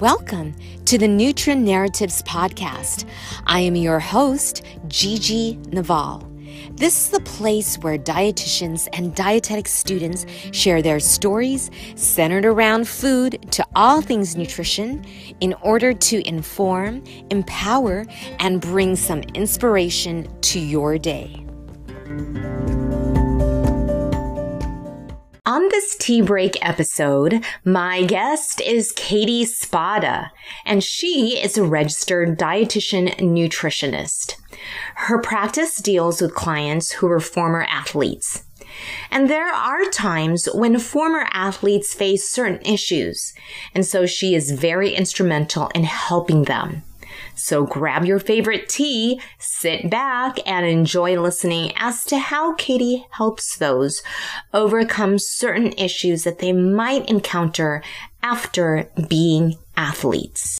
Welcome to the Nutri Narratives podcast. I am your host, Gigi Naval. This is the place where dietitians and dietetic students share their stories centered around food to all things nutrition in order to inform, empower, and bring some inspiration to your day. On this tea break episode, my guest is Katie Spada, and she is a registered dietitian nutritionist. Her practice deals with clients who are former athletes. And there are times when former athletes face certain issues, and so she is very instrumental in helping them. So grab your favorite tea, sit back, and enjoy listening as to how Katie helps those overcome certain issues that they might encounter after being athletes.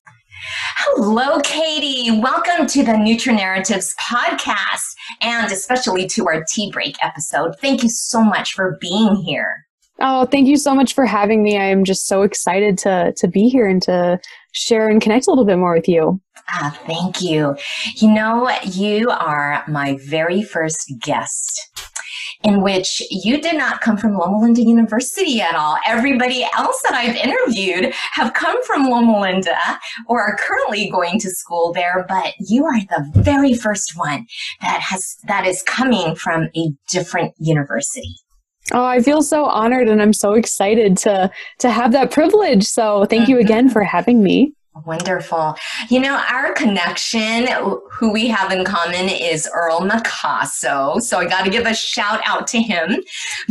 Hello, Katie. Welcome to the Nutri Narratives podcast and especially to our tea break episode. Thank you so much for being here. Oh, thank you so much for having me. I am just so excited to to be here and to share and connect a little bit more with you. Ah, thank you. You know, you are my very first guest in which you did not come from Loma Linda University at all. Everybody else that I've interviewed have come from Loma Linda or are currently going to school there, but you are the very first one that has that is coming from a different university. Oh, I feel so honored and I'm so excited to to have that privilege. So, thank you again mm-hmm. for having me. Wonderful. You know, our connection, who we have in common is Earl Macasso. So I got to give a shout out to him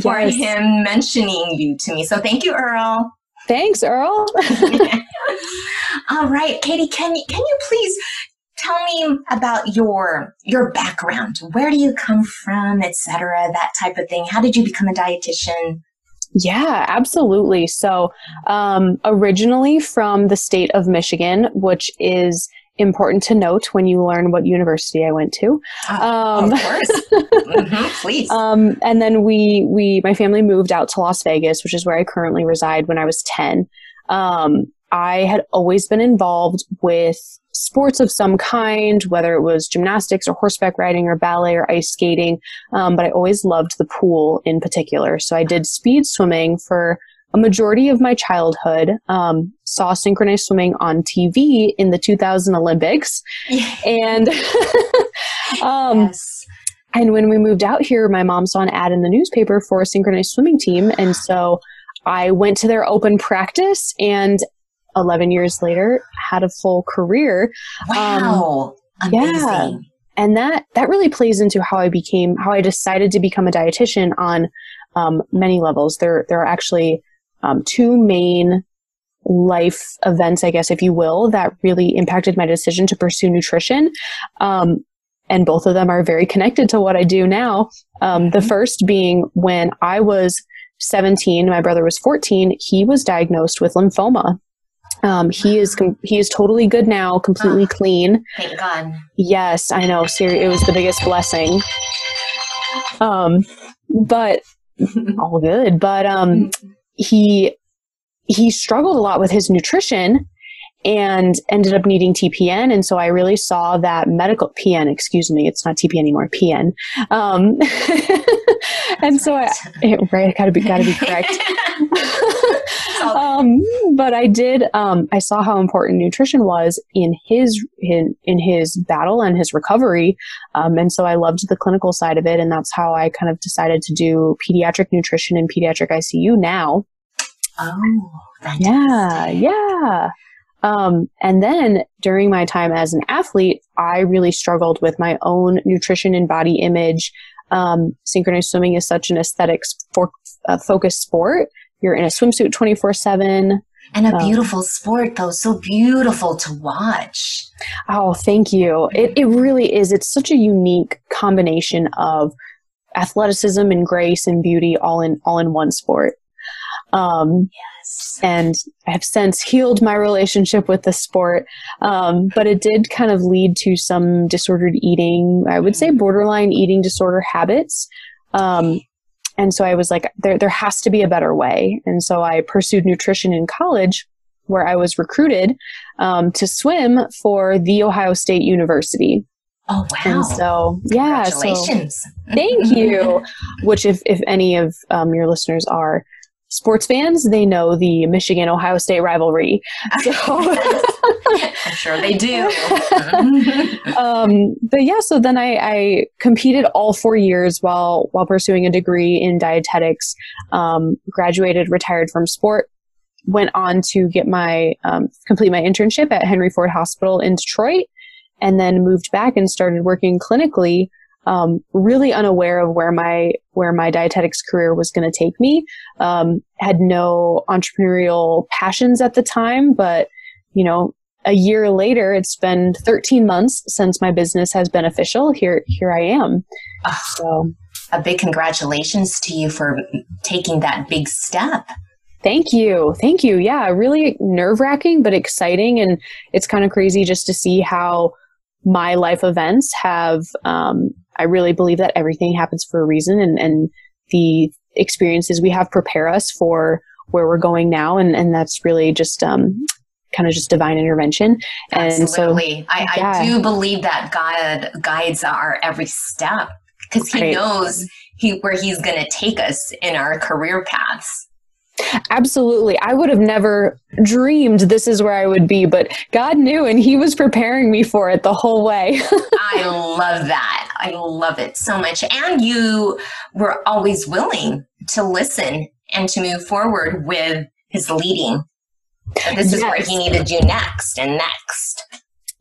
for yes. him mentioning you to me. So thank you, Earl. Thanks, Earl. All right, Katie, can you can you please tell me about your your background? Where do you come from, etc., that type of thing? How did you become a dietitian? Yeah, absolutely. So, um, originally from the state of Michigan, which is important to note when you learn what university I went to. Oh, um, of course, mm-hmm, please. Um, and then we we my family moved out to Las Vegas, which is where I currently reside. When I was ten, um, I had always been involved with sports of some kind, whether it was gymnastics or horseback riding or ballet or ice skating. Um, but I always loved the pool in particular. So I did speed swimming for a majority of my childhood. Um, saw synchronized swimming on TV in the 2000 Olympics. and, um, yes. And when we moved out here, my mom saw an ad in the newspaper for a synchronized swimming team. And so I went to their open practice and 11 years later had a full career. Wow. Um, Amazing. yeah. And that that really plays into how i became how i decided to become a dietitian on um, many levels. There there are actually um, two main life events i guess if you will that really impacted my decision to pursue nutrition. Um, and both of them are very connected to what i do now. Um, the mm-hmm. first being when i was 17 my brother was 14 he was diagnosed with lymphoma um, he is com- he is totally good now, completely oh, clean. Thank God. Yes, I know. Siri, it was the biggest blessing. Um, but all good. But um, he he struggled a lot with his nutrition and ended up needing TPN. And so I really saw that medical PN, excuse me, it's not TPN anymore, PN. Um, and so I, right, gotta be, gotta be correct. um, but I did, um, I saw how important nutrition was in his, in, in his battle and his recovery. Um, and so I loved the clinical side of it. And that's how I kind of decided to do pediatric nutrition and pediatric ICU now. Oh, yeah, yeah. Um, and then during my time as an athlete, I really struggled with my own nutrition and body image. Um, synchronized swimming is such an aesthetics for, uh, focused sport. You're in a swimsuit 24 7. And a um, beautiful um, sport, though, so beautiful to watch. Oh, thank you. It, it really is. It's such a unique combination of athleticism and grace and beauty all in all in one sport. Um, yes. And I have since healed my relationship with the sport, um, but it did kind of lead to some disordered eating. I would say borderline eating disorder habits. Um, and so I was like, there, there has to be a better way. And so I pursued nutrition in college where I was recruited um, to swim for the Ohio State University. Oh wow! And so yeah, congratulations! So, thank you. Which, if if any of um, your listeners are sports fans, they know the Michigan Ohio State rivalry. So. I'm sure they do. um, but yeah, so then I, I, competed all four years while while pursuing a degree in dietetics. Um, graduated, retired from sport. Went on to get my um, complete my internship at Henry Ford Hospital in Detroit, and then moved back and started working clinically um, really unaware of where my where my dietetics career was going to take me. Um, had no entrepreneurial passions at the time, but you know, a year later, it's been 13 months since my business has been official. Here, here I am. Oh, so, a big congratulations to you for taking that big step. Thank you. Thank you. Yeah, really nerve wracking, but exciting. And it's kind of crazy just to see how my life events have um, I really believe that everything happens for a reason and, and the experiences we have prepare us for where we're going now. And, and that's really just, um, kind of just divine intervention. Absolutely. And so, I, yeah. I do believe that God guides our every step because he right. knows he, where he's going to take us in our career paths. Absolutely. I would have never dreamed this is where I would be, but God knew and He was preparing me for it the whole way. I love that. I love it so much. And you were always willing to listen and to move forward with His leading. this is yes. where He needed you next and next.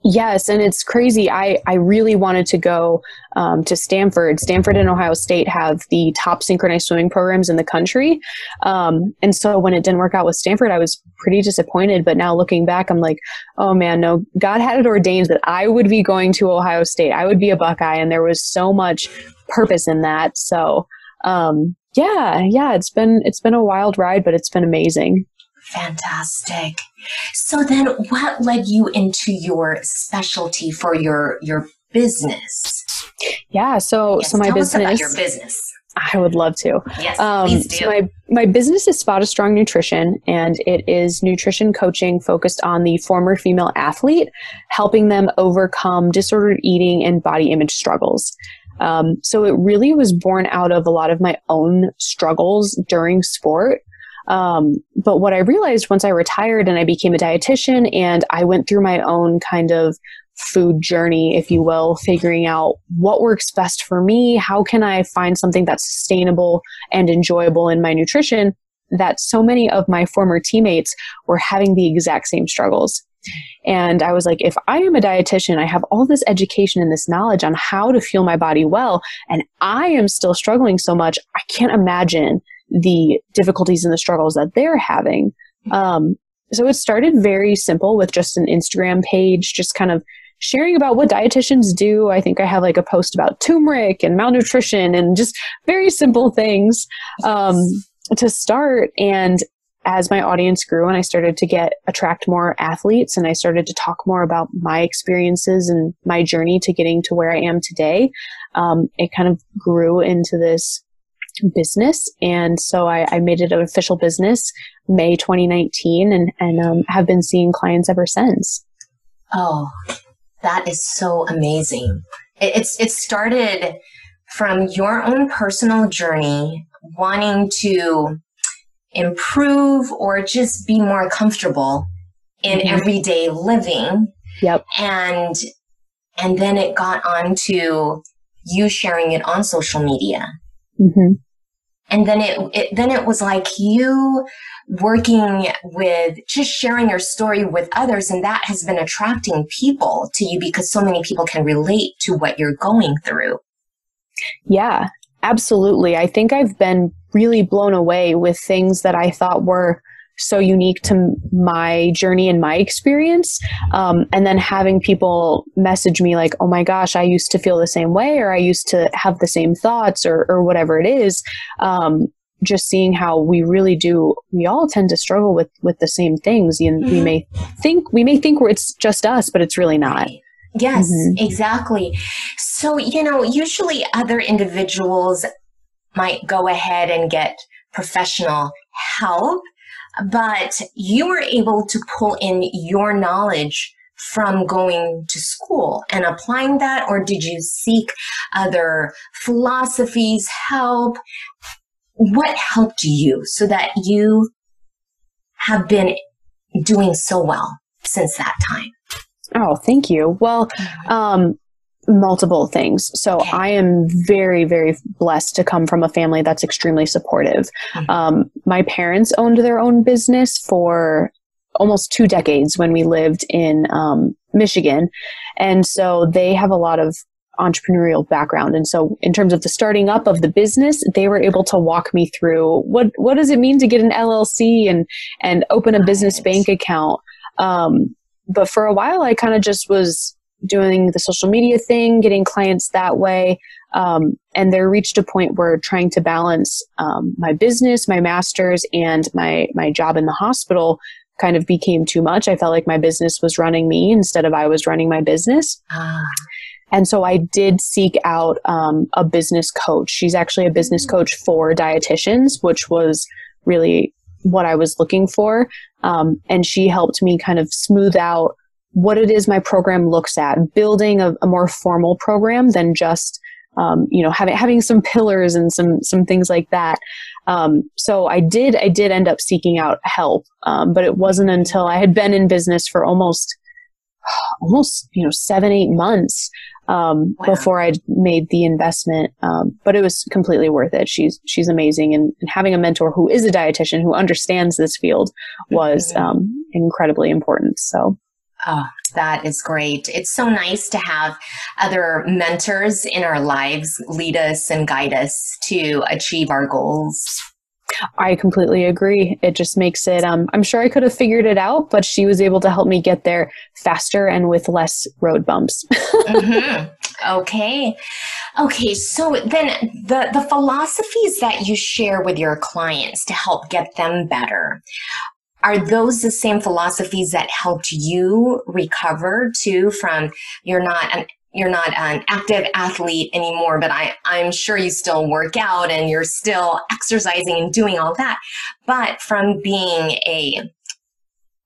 Yes, and it's crazy. I, I really wanted to go um, to Stanford. Stanford and Ohio State have the top synchronized swimming programs in the country. Um, and so when it didn't work out with Stanford, I was pretty disappointed. But now looking back, I'm like, oh man, no, God had it ordained that I would be going to Ohio State. I would be a Buckeye, and there was so much purpose in that. So um, yeah, yeah, it's been it's been a wild ride, but it's been amazing. Fantastic. So then what led you into your specialty for your your business? Yeah, so yes, so my business your business. I would love to. Yes, um, please do. So my, my business is Spada Strong Nutrition, and it is nutrition coaching focused on the former female athlete, helping them overcome disordered eating and body image struggles. Um, so it really was born out of a lot of my own struggles during sport. Um, but what I realized once I retired and I became a dietitian and I went through my own kind of food journey, if you will, figuring out what works best for me. How can I find something that's sustainable and enjoyable in my nutrition? That so many of my former teammates were having the exact same struggles. And I was like, if I am a dietitian, I have all this education and this knowledge on how to fuel my body well, and I am still struggling so much, I can't imagine the difficulties and the struggles that they're having. Um, so it started very simple with just an Instagram page, just kind of sharing about what dietitians do. I think I have like a post about turmeric and malnutrition and just very simple things um, to start. And as my audience grew and I started to get attract more athletes and I started to talk more about my experiences and my journey to getting to where I am today, um, it kind of grew into this business. And so I, I, made it an official business May 2019 and, and um, have been seeing clients ever since. Oh, that is so amazing. It, it's, it started from your own personal journey, wanting to improve or just be more comfortable in mm-hmm. everyday living. Yep. And, and then it got on to you sharing it on social media. Mm-hmm and then it, it, then it was like you working with just sharing your story with others. And that has been attracting people to you because so many people can relate to what you're going through. Yeah absolutely. I think i've been really blown away with things that i thought were so unique to my journey and my experience. Um, and then having people message me like, oh my gosh, I used to feel the same way, or I used to have the same thoughts, or, or whatever it is. Um, just seeing how we really do, we all tend to struggle with, with the same things. And mm-hmm. we may think, we may think it's just us, but it's really not. Yes, mm-hmm. exactly. So, you know, usually other individuals might go ahead and get professional help but you were able to pull in your knowledge from going to school and applying that, or did you seek other philosophies, help? What helped you so that you have been doing so well since that time? Oh, thank you. Well, mm-hmm. um, multiple things. So okay. I am very, very blessed to come from a family that's extremely supportive. Mm-hmm. Um, my parents owned their own business for almost two decades when we lived in um, Michigan. And so they have a lot of entrepreneurial background. And so in terms of the starting up of the business, they were able to walk me through what, what does it mean to get an LLC and, and open a business bank account. Um, but for a while, I kind of just was doing the social media thing, getting clients that way. Um, and there reached a point where trying to balance um, my business, my master's, and my my job in the hospital kind of became too much. I felt like my business was running me instead of I was running my business. Ah. And so I did seek out um, a business coach. She's actually a business mm. coach for dietitians, which was really what I was looking for. Um, and she helped me kind of smooth out what it is my program looks at, building a, a more formal program than just um, you know having having some pillars and some some things like that. Um, so I did I did end up seeking out help, um, but it wasn't until I had been in business for almost almost you know seven eight months um, wow. before I made the investment. Um, but it was completely worth it. She's she's amazing, and, and, having a mentor who is a dietitian who understands this field was mm-hmm. um, incredibly important. So. Oh, that is great. It's so nice to have other mentors in our lives lead us and guide us to achieve our goals. I completely agree. It just makes it, um, I'm sure I could have figured it out, but she was able to help me get there faster and with less road bumps. mm-hmm. Okay. Okay. So then the, the philosophies that you share with your clients to help get them better, are those the same philosophies that helped you recover too from you're not an you're not an active athlete anymore, but I, I'm sure you still work out and you're still exercising and doing all that. But from being a,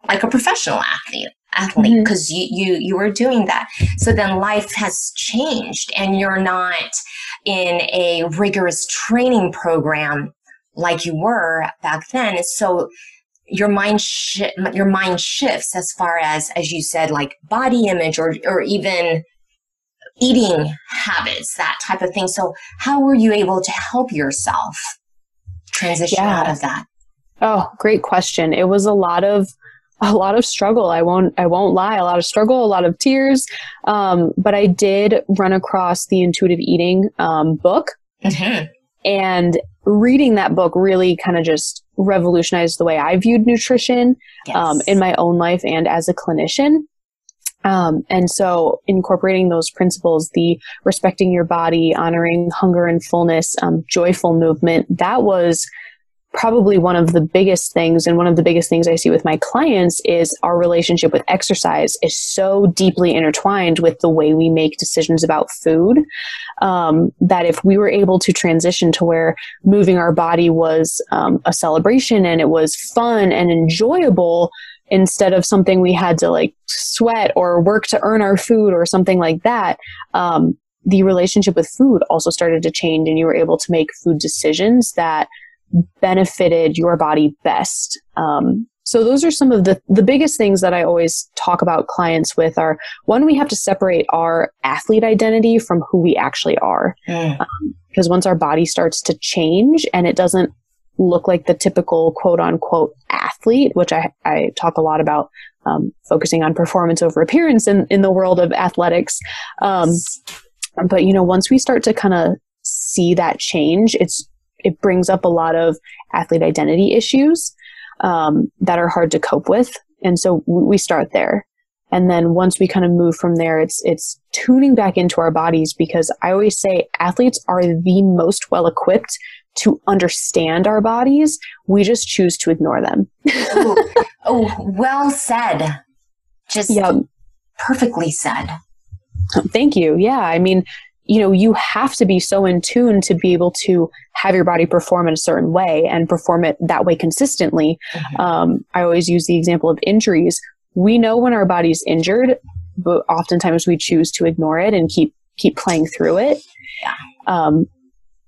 like a professional athlete, athlete, because mm-hmm. you, you, you were doing that. So then life has changed and you're not in a rigorous training program like you were back then. So your mind sh- your mind shifts as far as as you said like body image or or even eating habits, that type of thing. So how were you able to help yourself transition yeah. out of that? Oh, great question. It was a lot of a lot of struggle. I won't I won't lie. A lot of struggle, a lot of tears. Um, but I did run across the intuitive eating um, book, mm-hmm. and reading that book really kind of just revolutionized the way I viewed nutrition yes. um, in my own life and as a clinician. Um, and so incorporating those principles, the respecting your body, honoring hunger and fullness, um, joyful movement, that was probably one of the biggest things and one of the biggest things I see with my clients is our relationship with exercise is so deeply intertwined with the way we make decisions about food um, that if we were able to transition to where moving our body was um, a celebration and it was fun and enjoyable instead of something we had to like sweat or work to earn our food or something like that, um, the relationship with food also started to change and you were able to make food decisions that benefited your body best. Um, so those are some of the, the biggest things that I always talk about clients with are one, we have to separate our athlete identity from who we actually are. Mm. Um, because once our body starts to change and it doesn't look like the typical quote unquote athlete, which I, I talk a lot about um, focusing on performance over appearance in, in the world of athletics. Um, but you know, once we start to kind of see that change, it's it brings up a lot of athlete identity issues um, that are hard to cope with, and so we start there. And then once we kind of move from there, it's it's tuning back into our bodies because I always say athletes are the most well equipped to understand our bodies. We just choose to ignore them. oh, oh, well said. Just yep. perfectly said. Thank you. Yeah. I mean, you know, you have to be so in tune to be able to have your body perform in a certain way and perform it that way consistently. Mm-hmm. Um, I always use the example of injuries. We know when our body's injured, but oftentimes we choose to ignore it and keep keep playing through it. Yeah. Um,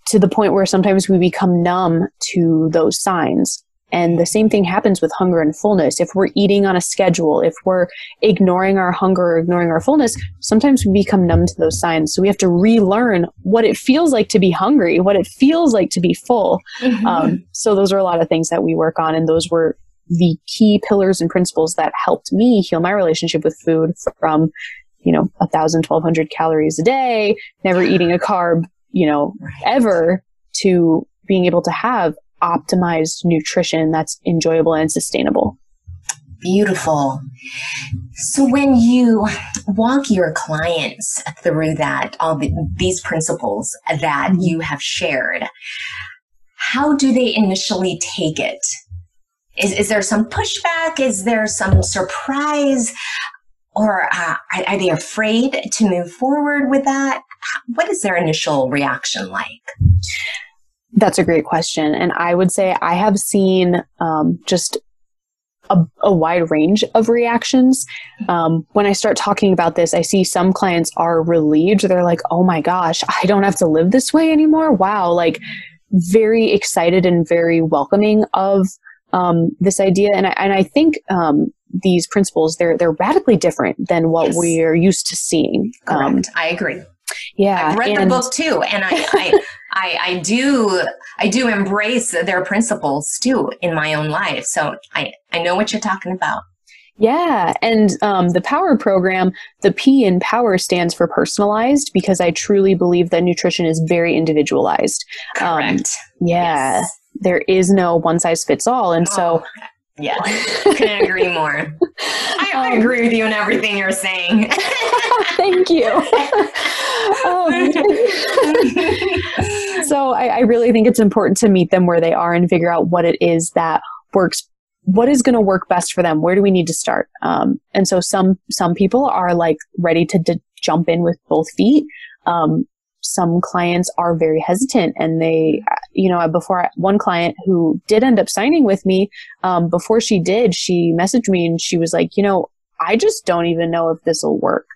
to the point where sometimes we become numb to those signs. And the same thing happens with hunger and fullness. If we're eating on a schedule, if we're ignoring our hunger or ignoring our fullness, sometimes we become numb to those signs. So we have to relearn what it feels like to be hungry, what it feels like to be full. Mm-hmm. Um, so those are a lot of things that we work on. And those were the key pillars and principles that helped me heal my relationship with food from, you know, a thousand, twelve hundred calories a day, never eating a carb, you know, right. ever to being able to have optimized nutrition that's enjoyable and sustainable. Beautiful. So when you walk your clients through that, all the, these principles that mm-hmm. you have shared, how do they initially take it? Is, is there some pushback? Is there some surprise? Or uh, are, are they afraid to move forward with that? What is their initial reaction like? That's a great question. And I would say I have seen um, just a, a, wide range of reactions. Um, when I start talking about this, I see some clients are relieved. They're like, oh my gosh, I don't have to live this way anymore. Wow. Like, very excited and very welcoming of um, this idea. And I, and I think um, these principles, they're, they're radically different than what yes. we are used to seeing. Um, Correct. I agree. Yeah, I've read and, the book too, and I, I, I, I do, I do embrace their principles too in my own life. So I, I know what you're talking about. Yeah, and um, the Power program, the P in Power stands for personalized because I truly believe that nutrition is very individualized. Um, Correct. Um, yeah, yes. there is no one size fits all, and oh. so yeah, couldn't agree more. I, I, um, agree with you on everything you're saying. thank you. um, so I, I really think it's important to meet them where they are and figure out what it is that works what is going to work best for them where do we need to start um, and so some some people are like ready to d- jump in with both feet um, some clients are very hesitant and they, you know, before I, one client who did end up signing with me, um, before she did, she messaged me and she was like, you know, I just don't even know if this will work.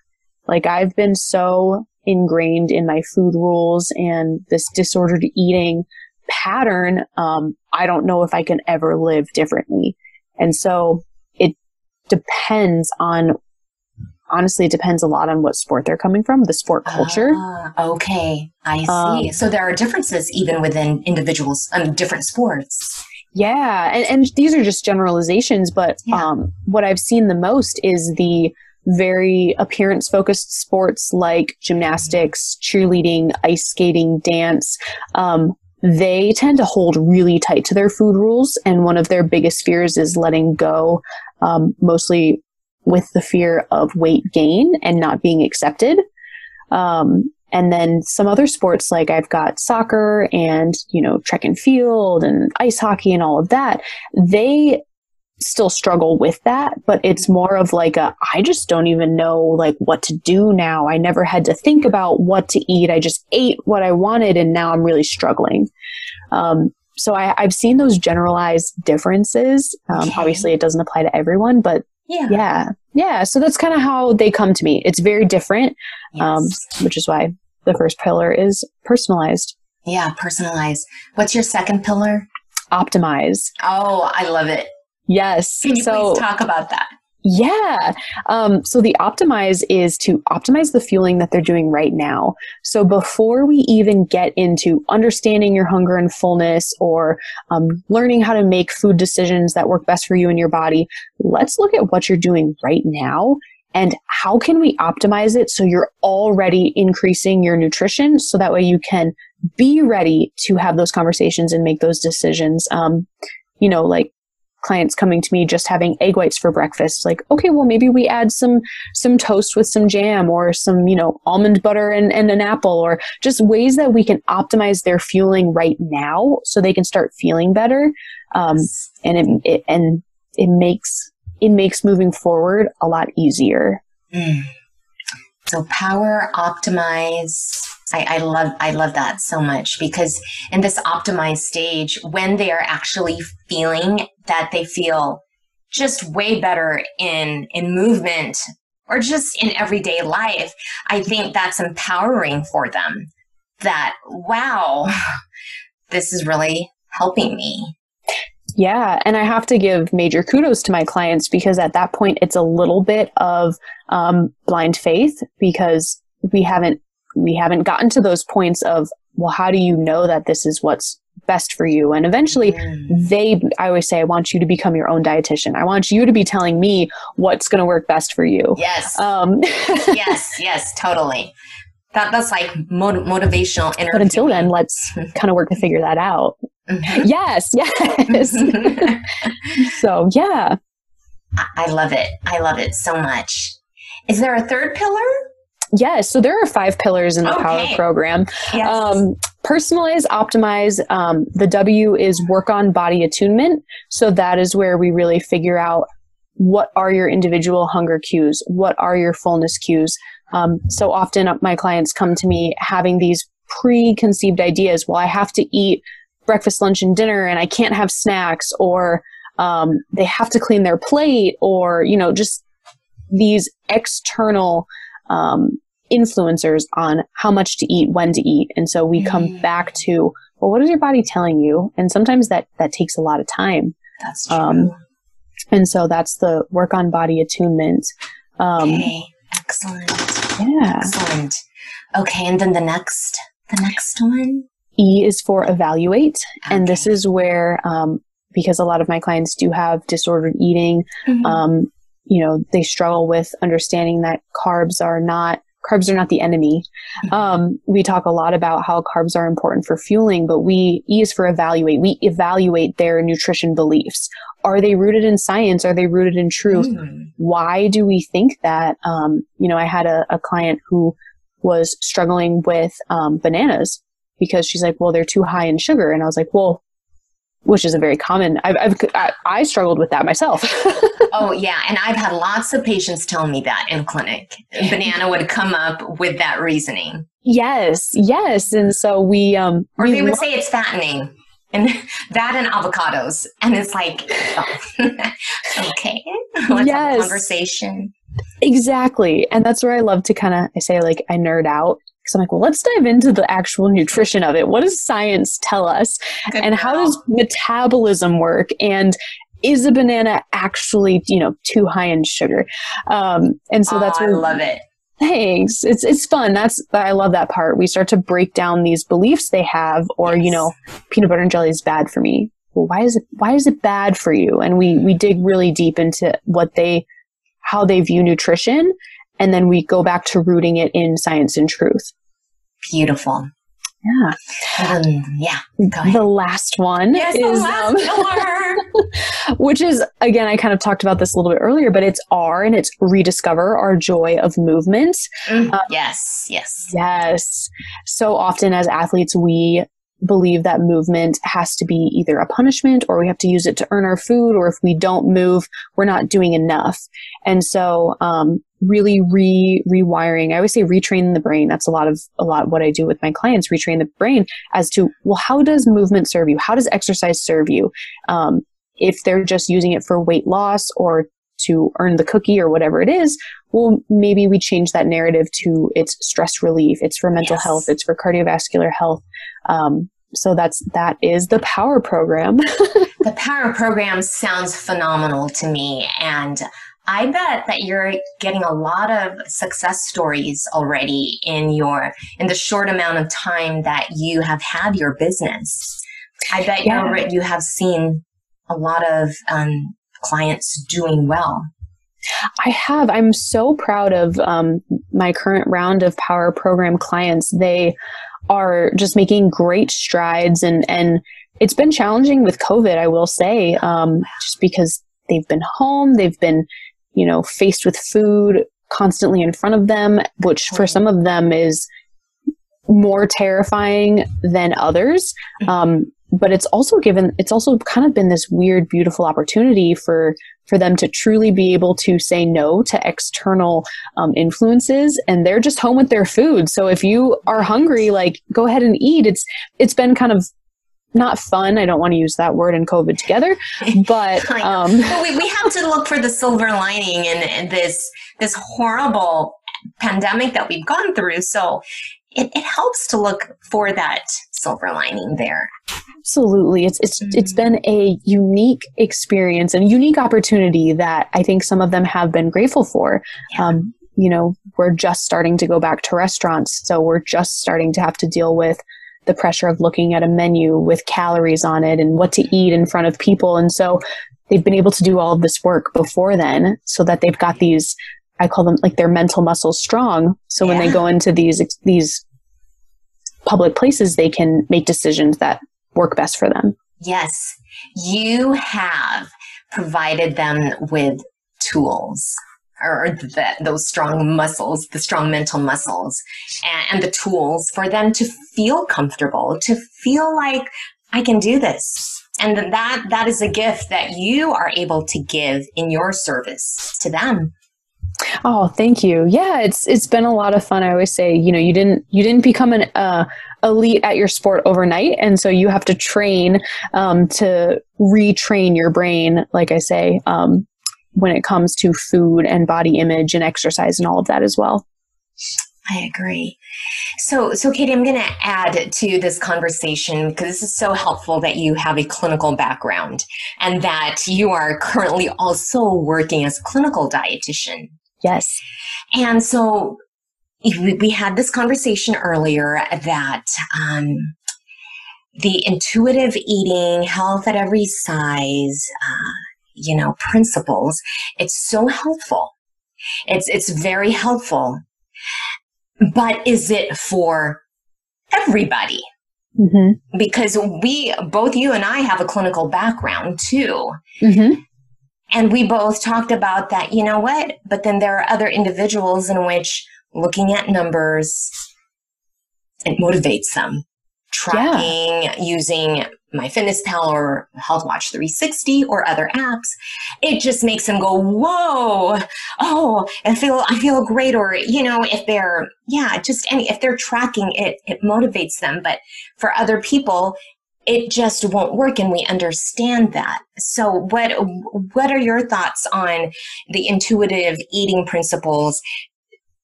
Like I've been so ingrained in my food rules and this disordered eating pattern. Um, I don't know if I can ever live differently. And so it depends on honestly it depends a lot on what sport they're coming from the sport culture. uh, okay. I see. Um, so there are differences even within individuals um, different sports. Yeah and, and these are just generalizations but yeah. um, what i've seen the most is the very appearance focused sports like gymnastics cheerleading ice skating dance. Um, they tend to hold really tight to their food rules and one of their biggest fears is letting go um, mostly with the fear of weight gain and not being accepted. Um, and then some other sports like I've got soccer and, you know, track and field and ice hockey and all of that. They still struggle with that, but it's more of like a, I just don't even know like what to do now. I never had to think about what to eat. I just ate what I wanted and now I'm really struggling. Um, so I, have seen those generalized differences. Um, okay. Obviously, it doesn't apply to everyone, but yeah. Yeah. Yeah. So that's kind of how they come to me. It's very different, um, yes. um, which is why the first pillar is personalized. Yeah, personalized. What's your second pillar? Optimize. Oh, I love it. Yes. Can you so, please talk about that? Yeah. Um, so the optimize is to optimize the fueling that they're doing right now. So before we even get into understanding your hunger and fullness or um, learning how to make food decisions that work best for you and your body, let's look at what you're doing right now and how can we optimize it so you're already increasing your nutrition so that way you can be ready to have those conversations and make those decisions. Um, you know, like clients coming to me just having egg whites for breakfast like okay well maybe we add some some toast with some jam or some you know almond butter and, and an apple or just ways that we can optimize their fueling right now so they can start feeling better um, and it, it, and it makes it makes moving forward a lot easier mm. so power optimize I, I, love I love that so much because in this optimized stage, when they are actually feeling that they feel just way better in in movement or just in everyday life, I think that's empowering for them. That wow, this is really helping me. Yeah, and I have to give major kudos to my clients because at that point it's a little bit of um, blind faith because we haven't we haven't gotten to those points of well how do you know that this is what's best for you? And eventually mm. they i always say i want you to become your own dietitian. I want you to be telling me what's going to work best for you. Yes. Um, yes yes totally. That that's like motiv- motivational but until then let's kind of work to figure that out. Mm-hmm. yes yes. So yeah. I love it. I love it so much. Is there a third pillar Yes, so there are five pillars in the okay. Power program. Yes. Um, personalize, optimize. Um, the W is work on body attunement. So that is where we really figure out what are your individual hunger cues, what are your fullness cues. Um, so often my clients come to me having these preconceived ideas. Well, I have to eat breakfast, lunch, and dinner, and I can't have snacks, or um, they have to clean their plate, or you know, just these external um, influencers on how much to eat, when to eat. And so we come mm. back to, well, what is your body telling you? And sometimes that, that takes a lot of time. That's um, true. Um, and so that's the work on body attunement. Um, okay. Excellent. Yeah. Excellent. Okay. And then the next, the next one? E is for evaluate. Okay. And this is where, um, because a lot of my clients do have disordered eating, mm-hmm. um, you know, they struggle with understanding that carbs are not carbs are not the enemy. Mm-hmm. Um, we talk a lot about how carbs are important for fueling, but we E is for evaluate. We evaluate their nutrition beliefs. Are they rooted in science? Are they rooted in truth? Mm. Why do we think that? Um, you know, I had a, a, client who was struggling with um, bananas because she's like, well, they're too high in sugar. And I was like, well, which is a very common. I've, I've I, I struggled with that myself. Oh yeah. And i've had lots of patients tell me that in clinic. Banana would come up with that reasoning. Yes yes. And so we um or we they would say it's fattening. And that and avocados. And it's like oh, okay let's yes. have a conversation. Exactly. And that's where i love to kind of i say like i nerd out because I'm like, well, let's dive into the actual nutrition of it. What does science tell us? Good and how does metabolism work? And is a banana actually, you know, too high in sugar? Um, and so oh, that's where I love it. Thanks. It's it's fun. That's I love that part. We start to break down these beliefs they have, or yes. you know, peanut butter and jelly is bad for me. Well, why is it why is it bad for you? And we we dig really deep into what they how they view nutrition and then we go back to rooting it in science and truth. Beautiful. Yeah. Um, yeah. The last one yes, is, um, which is again, I kind of talked about this a little bit earlier, but it's R and it's rediscover our joy of movement. Mm, um, yes. Yes. Yes. So often as athletes, we believe that movement has to be either a punishment or we have to use it to earn our food, or if we don't move, we're not doing enough. And so, um, really re rewiring. I always say retrain the brain. That's a lot of a lot what I do with my clients. Retrain the brain as to well, how does movement serve you? How does exercise serve you? Um, if they're just using it for weight loss or to earn the cookie or whatever it is, well, maybe we change that narrative to it's stress relief, it's for mental yes. health, it's for cardiovascular health. Um, so that's that is the power program. the power program sounds phenomenal to me, and I bet that you're getting a lot of success stories already in your in the short amount of time that you have had your business. I bet yeah. you you have seen a lot of um, clients doing well. I have. I'm so proud of um, my current round of Power Program clients. They are just making great strides, and and it's been challenging with COVID. I will say, um, just because they've been home, they've been you know, faced with food constantly in front of them, which for some of them is more terrifying than others. Mm-hmm. Um, but it's also given it's also kind of been this weird beautiful opportunity for for them to truly be able to say no to external um, influences and they're just home with their food so if you are hungry like go ahead and eat it's it's been kind of not fun. I don't want to use that word and COVID together, but um, we, we have to look for the silver lining in, in this this horrible pandemic that we've gone through. So it, it helps to look for that silver lining there. Absolutely. It's it's mm-hmm. it's been a unique experience and unique opportunity that I think some of them have been grateful for. Yeah. Um, you know, we're just starting to go back to restaurants, so we're just starting to have to deal with the pressure of looking at a menu with calories on it and what to eat in front of people. And so they've been able to do all of this work before then so that they've got these I call them like their mental muscles strong. So yeah. when they go into these these public places, they can make decisions that work best for them. Yes, you have provided them with tools or the, those strong muscles, the strong mental muscles, and, and the tools for them to feel comfortable, to feel like I can do this. And that that is a gift that you are able to give in your service to them. Oh, thank you. Yeah, it's it's been a lot of fun. I always say, you know, you didn't you didn't become an uh, elite at your sport overnight, and so you have to train um, to retrain your brain. Like I say, um, when it comes to food and body image and exercise and all of that as well. I agree. So, so Katie, I'm going to add to this conversation because this is so helpful that you have a clinical background and that you are currently also working as a clinical dietitian. Yes. And so we had this conversation earlier that um, the intuitive eating, health at every size, uh, you know, principles, it's so helpful. It's, it's very helpful. But is it for everybody? Mm-hmm. Because we, both you and I have a clinical background too. Mm-hmm. And we both talked about that, you know what? But then there are other individuals in which looking at numbers, it motivates them. Tracking yeah. using MyFitnessPal or HealthWatch 360 or other apps, it just makes them go, whoa, oh, I feel, I feel great. Or, you know, if they're, yeah, just any, if they're tracking it, it motivates them. But for other people, it just won't work and we understand that. So what what are your thoughts on the intuitive eating principles?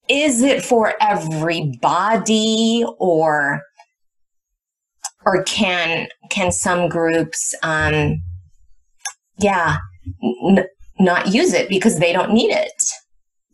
Is it for everybody or or can can some groups um yeah n- not use it because they don't need it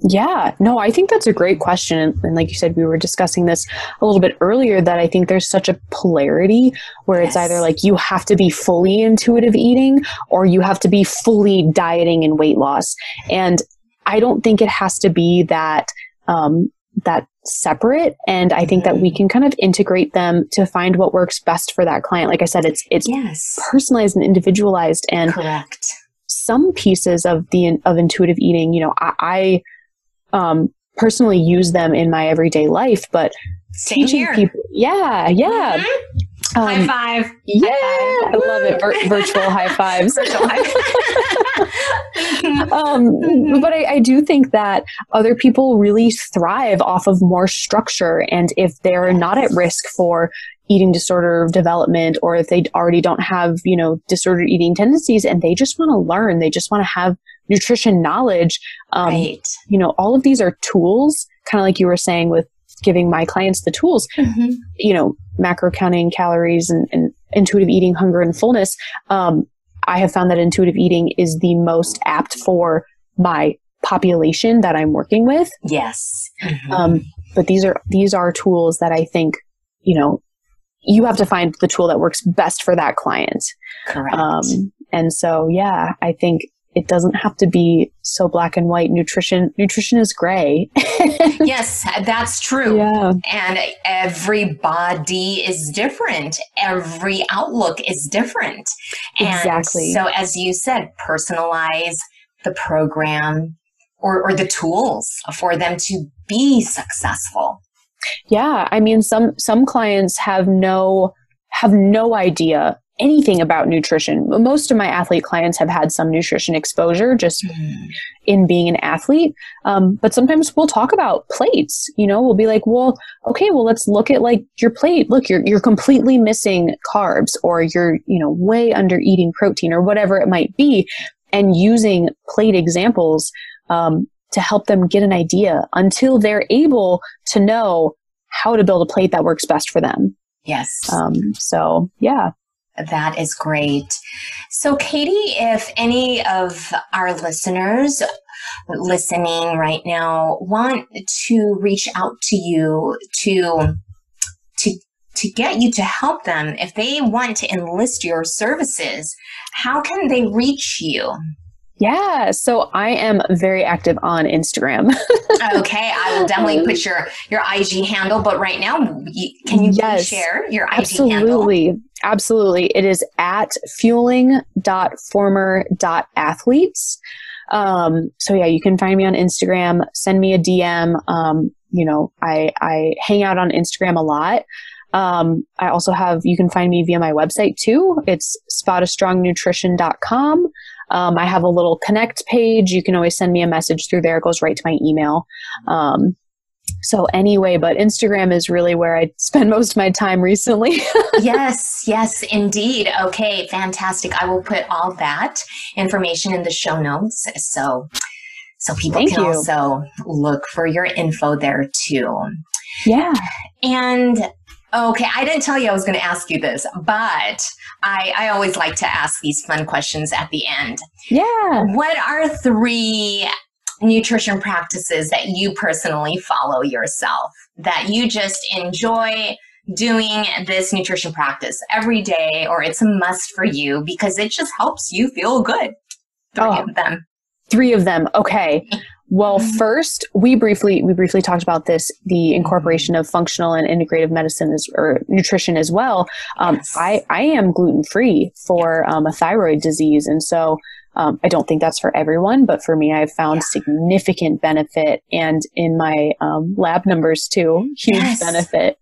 yeah, no, I think that's a great question. And like you said, we were discussing this a little bit earlier that I think there's such a polarity where yes. it's either like you have to be fully intuitive eating or you have to be fully dieting and weight loss. And I don't think it has to be that, um, that separate and i think that we mm-hmm. can kind of integrate them to find what works best for that client like i said it's it's yes. personalized and individualized and correct some pieces of the of intuitive eating you know i, I um, personally use them in my everyday life, but Same teaching here. people, yeah, yeah. Mm-hmm. Um, high five. Yeah, high five. I love it. Vir- virtual high fives. virtual high um, but I, I, do think that other people really thrive off of more structure. And if they're not at risk for eating disorder development or if they already don't have, you know, disordered eating tendencies and they just want to learn, they just want to have nutrition knowledge. Um, right. You know, all of these are tools, kind of like you were saying with giving my clients the tools, mm-hmm. you know, macro counting calories and, and, intuitive eating, hunger and fullness. Um, I have found that intuitive eating is the most apt for my population that I'm working with. Yes. Mm-hmm. Um, but these are, these are tools that I think, you know, you have to find the tool that works best for that client. Correct. Um, and so, yeah, I think it doesn't have to be so black and white. Nutrition, nutrition is gray. yes, that's true. Yeah. And every body is different. Every outlook is different. Exactly. And so as you said, personalize the program or, or the tools for them to be successful. Yeah. I mean, some, some clients have no, have no idea anything about nutrition. Most of my athlete clients have had some nutrition exposure just mm. in being an athlete. Um, but sometimes we'll talk about plates. You know, we'll be like, well, okay, well, let's look at like your plate. Look, you're you're completely missing carbs, or you're you know way under eating protein, or whatever it might be, and using plate examples. Um, to help them get an idea until they're able to know how to build a plate that works best for them. Yes. Um, so, yeah. That is great. So, Katie, if any of our listeners listening right now want to reach out to you to to to get you to help them, if they want to enlist your services, how can they reach you? Yeah, so I am very active on Instagram. okay, I will definitely put your your IG handle. But right now, can you yes, share your IG absolutely, handle? Absolutely, it is at fueling.former.athletes. Um, so yeah, you can find me on Instagram. Send me a DM. Um, you know, I I hang out on Instagram a lot. Um, I also have, you can find me via my website too. It's spadastrongnutrition.com. Um, I have a little connect page. You can always send me a message through there. It goes right to my email. Um, so anyway, but Instagram is really where I spend most of my time recently. yes, yes, indeed. Okay, fantastic. I will put all that information in the show notes. So so people Thank can you. also look for your info there too. Yeah. And Okay, I didn't tell you I was going to ask you this, but I, I always like to ask these fun questions at the end. Yeah. What are three nutrition practices that you personally follow yourself that you just enjoy doing this nutrition practice every day or it's a must for you because it just helps you feel good? Three oh, of them. Three of them. Okay. Well, mm-hmm. first, we briefly we briefly talked about this the incorporation of functional and integrative medicine as, or nutrition as well. Um, yes. I I am gluten free for um, a thyroid disease, and so um, I don't think that's for everyone, but for me, I've found yeah. significant benefit, and in my um, lab numbers too, huge yes. benefit.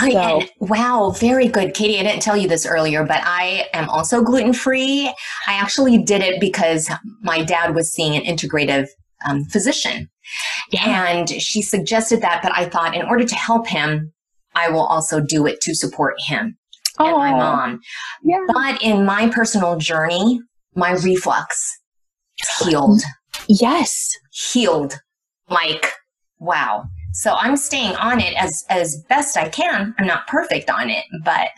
So. I, wow, very good. Katie, I didn't tell you this earlier, but I am also gluten free. I actually did it because my dad was seeing an integrative um, physician. Yeah. And she suggested that, but I thought in order to help him, I will also do it to support him oh, and my mom. Yeah. But in my personal journey, my reflux healed. Yes. Healed. Like, wow. So I'm staying on it as, as best I can. I'm not perfect on it, but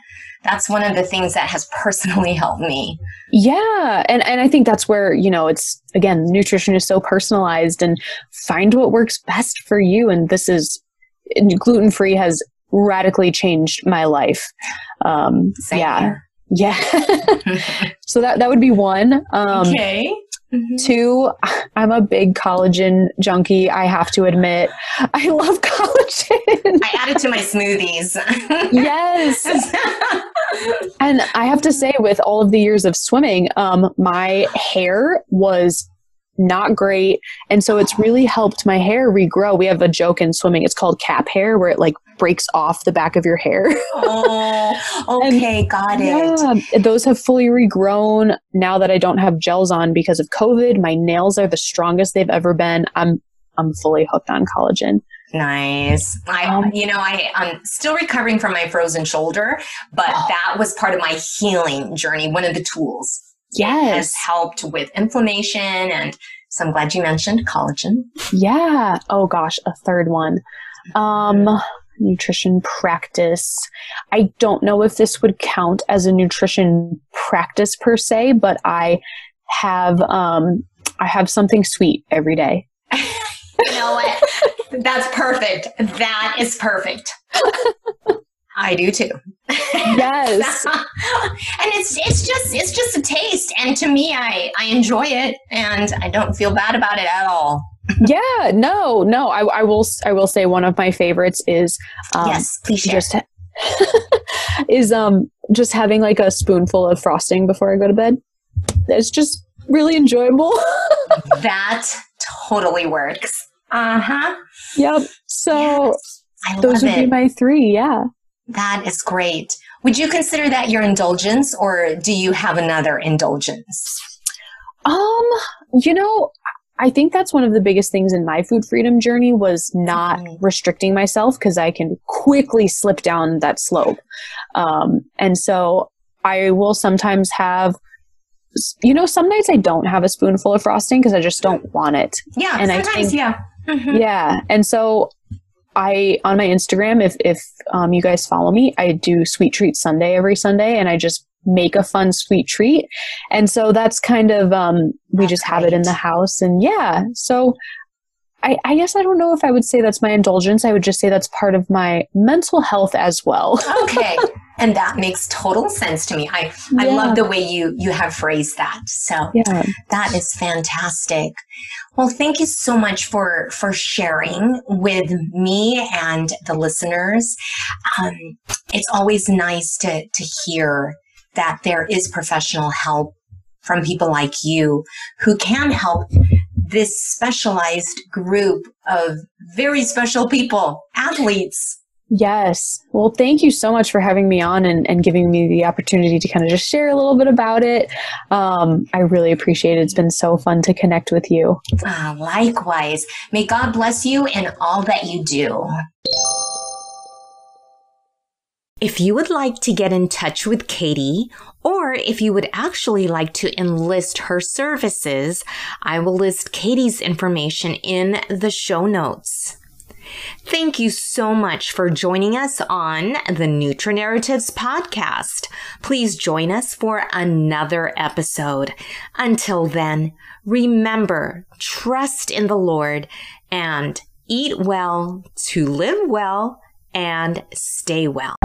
that's one of the things that has personally helped me. Yeah. And, and I think that's where, you know, it's again, nutrition is so personalized and find what works best for you. And this is gluten free has radically changed my life. Um, yeah. Here. Yeah. so that, that would be one. Um, okay. Mm-hmm. Two, I'm a big collagen junkie. I have to admit, I love collagen. I add it to my smoothies. yes. and I have to say, with all of the years of swimming, um, my hair was not great. And so it's really helped my hair regrow. We have a joke in swimming. It's called cap hair where it like breaks off the back of your hair. oh, okay. and, got it. Yeah, those have fully regrown now that I don't have gels on because of COVID. My nails are the strongest they've ever been. I'm, I'm fully hooked on collagen. Nice. I, um, you know, I, I'm still recovering from my frozen shoulder, but that was part of my healing journey. One of the tools yes. has helped with inflammation and so I'm glad you mentioned collagen. Yeah. Oh gosh, a third one. Um, nutrition practice. I don't know if this would count as a nutrition practice per se, but I have um I have something sweet every day. you know what? That's perfect. That is perfect. I do too. Yes. and it's it's just it's just a taste and to me I I enjoy it and I don't feel bad about it at all. yeah, no, no. I, I will I will say one of my favorites is um, Yes, please share. Just is um just having like a spoonful of frosting before I go to bed. It's just really enjoyable. that totally works. Uh-huh. Yep. So yes, those would it. be my three, yeah. That is great. Would you consider that your indulgence or do you have another indulgence? Um, you know, I think that's one of the biggest things in my food freedom journey was not mm. restricting myself because I can quickly slip down that slope. Um, and so I will sometimes have, you know, some nights I don't have a spoonful of frosting because I just don't want it. Yeah, and sometimes, I think, yeah. Mm-hmm. Yeah. And so I on my Instagram, if if um, you guys follow me, I do sweet treat Sunday every Sunday, and I just make a fun sweet treat. And so that's kind of um, we that's just have it in the house, and yeah. So I, I, guess I don't know if I would say that's my indulgence. I would just say that's part of my mental health as well. okay. And that makes total sense to me. I, yeah. I love the way you, you have phrased that. So yeah. that is fantastic. Well, thank you so much for, for sharing with me and the listeners. Um, it's always nice to, to hear that there is professional help from people like you who can help this specialized group of very special people, athletes. Yes. Well, thank you so much for having me on and, and giving me the opportunity to kind of just share a little bit about it. Um, I really appreciate it. It's been so fun to connect with you. Ah, likewise. May God bless you and all that you do. If you would like to get in touch with Katie, or if you would actually like to enlist her services, I will list Katie's information in the show notes. Thank you so much for joining us on the NutriNarratives podcast. Please join us for another episode. Until then, remember, trust in the Lord and eat well to live well and stay well.